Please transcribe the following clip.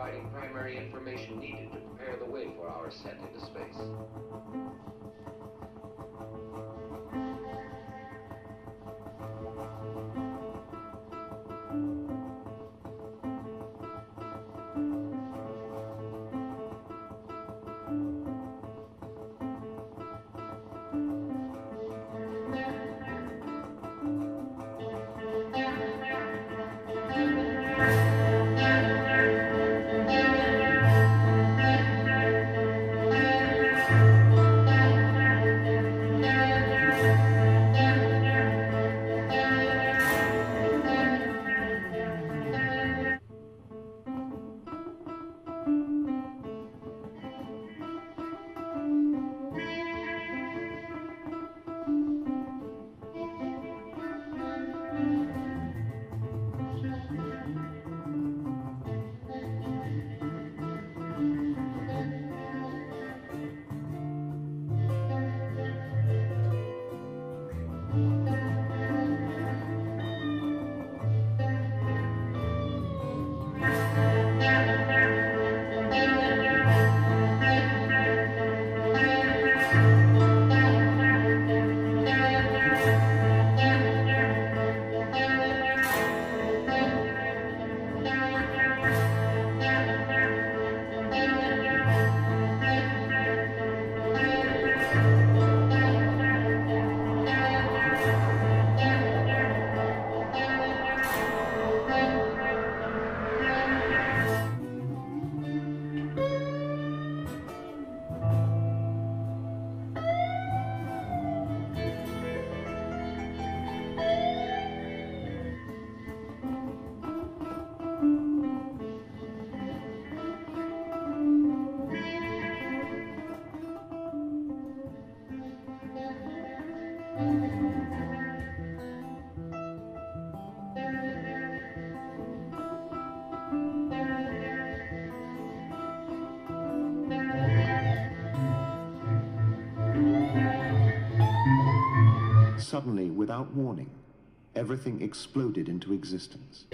providing primary information needed to prepare the way for our ascent into space. Suddenly, without warning, everything exploded into existence.